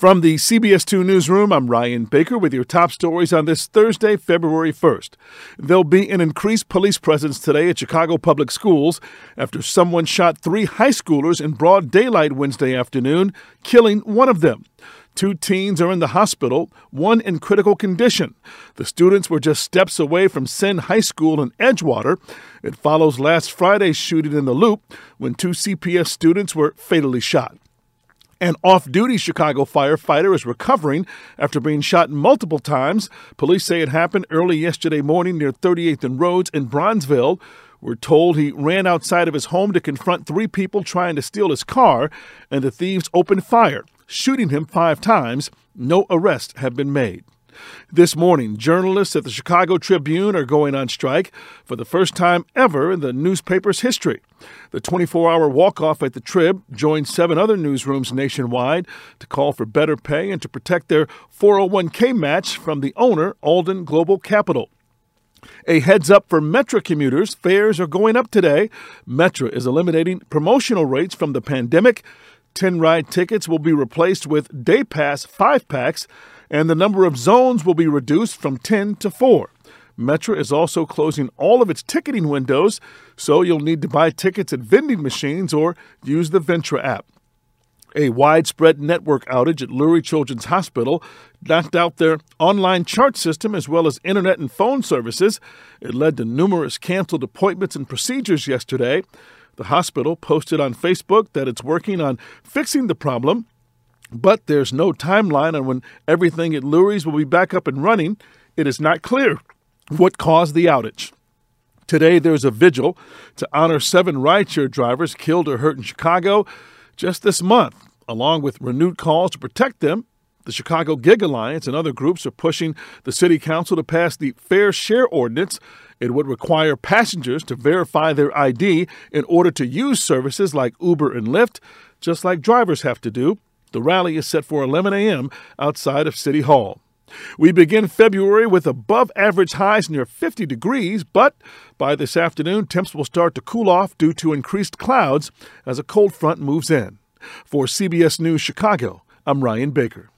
From the CBS 2 newsroom, I'm Ryan Baker with your top stories on this Thursday, February 1st. There'll be an increased police presence today at Chicago Public Schools after someone shot three high schoolers in broad daylight Wednesday afternoon, killing one of them. Two teens are in the hospital, one in critical condition. The students were just steps away from Senn High School in Edgewater. It follows last Friday's shooting in the Loop when two CPS students were fatally shot. An off duty Chicago firefighter is recovering after being shot multiple times. Police say it happened early yesterday morning near 38th and Rhodes in Bronzeville. We're told he ran outside of his home to confront three people trying to steal his car, and the thieves opened fire, shooting him five times. No arrests have been made. This morning, journalists at the Chicago Tribune are going on strike for the first time ever in the newspaper's history. The 24 hour walk off at the Trib joined seven other newsrooms nationwide to call for better pay and to protect their 401k match from the owner, Alden Global Capital. A heads up for Metra commuters fares are going up today. Metra is eliminating promotional rates from the pandemic. 10 ride tickets will be replaced with day pass 5 packs and the number of zones will be reduced from 10 to 4. Metra is also closing all of its ticketing windows, so you'll need to buy tickets at vending machines or use the Ventra app. A widespread network outage at Lurie Children's Hospital knocked out their online chart system as well as internet and phone services. It led to numerous canceled appointments and procedures yesterday. The hospital posted on Facebook that it's working on fixing the problem but there's no timeline on when everything at Lurie's will be back up and running. It is not clear what caused the outage. Today, there's a vigil to honor seven rideshare drivers killed or hurt in Chicago just this month. Along with renewed calls to protect them, the Chicago Gig Alliance and other groups are pushing the City Council to pass the Fair Share Ordinance. It would require passengers to verify their ID in order to use services like Uber and Lyft, just like drivers have to do. The rally is set for 11 a.m. outside of City Hall. We begin February with above average highs near 50 degrees, but by this afternoon, temps will start to cool off due to increased clouds as a cold front moves in. For CBS News Chicago, I'm Ryan Baker.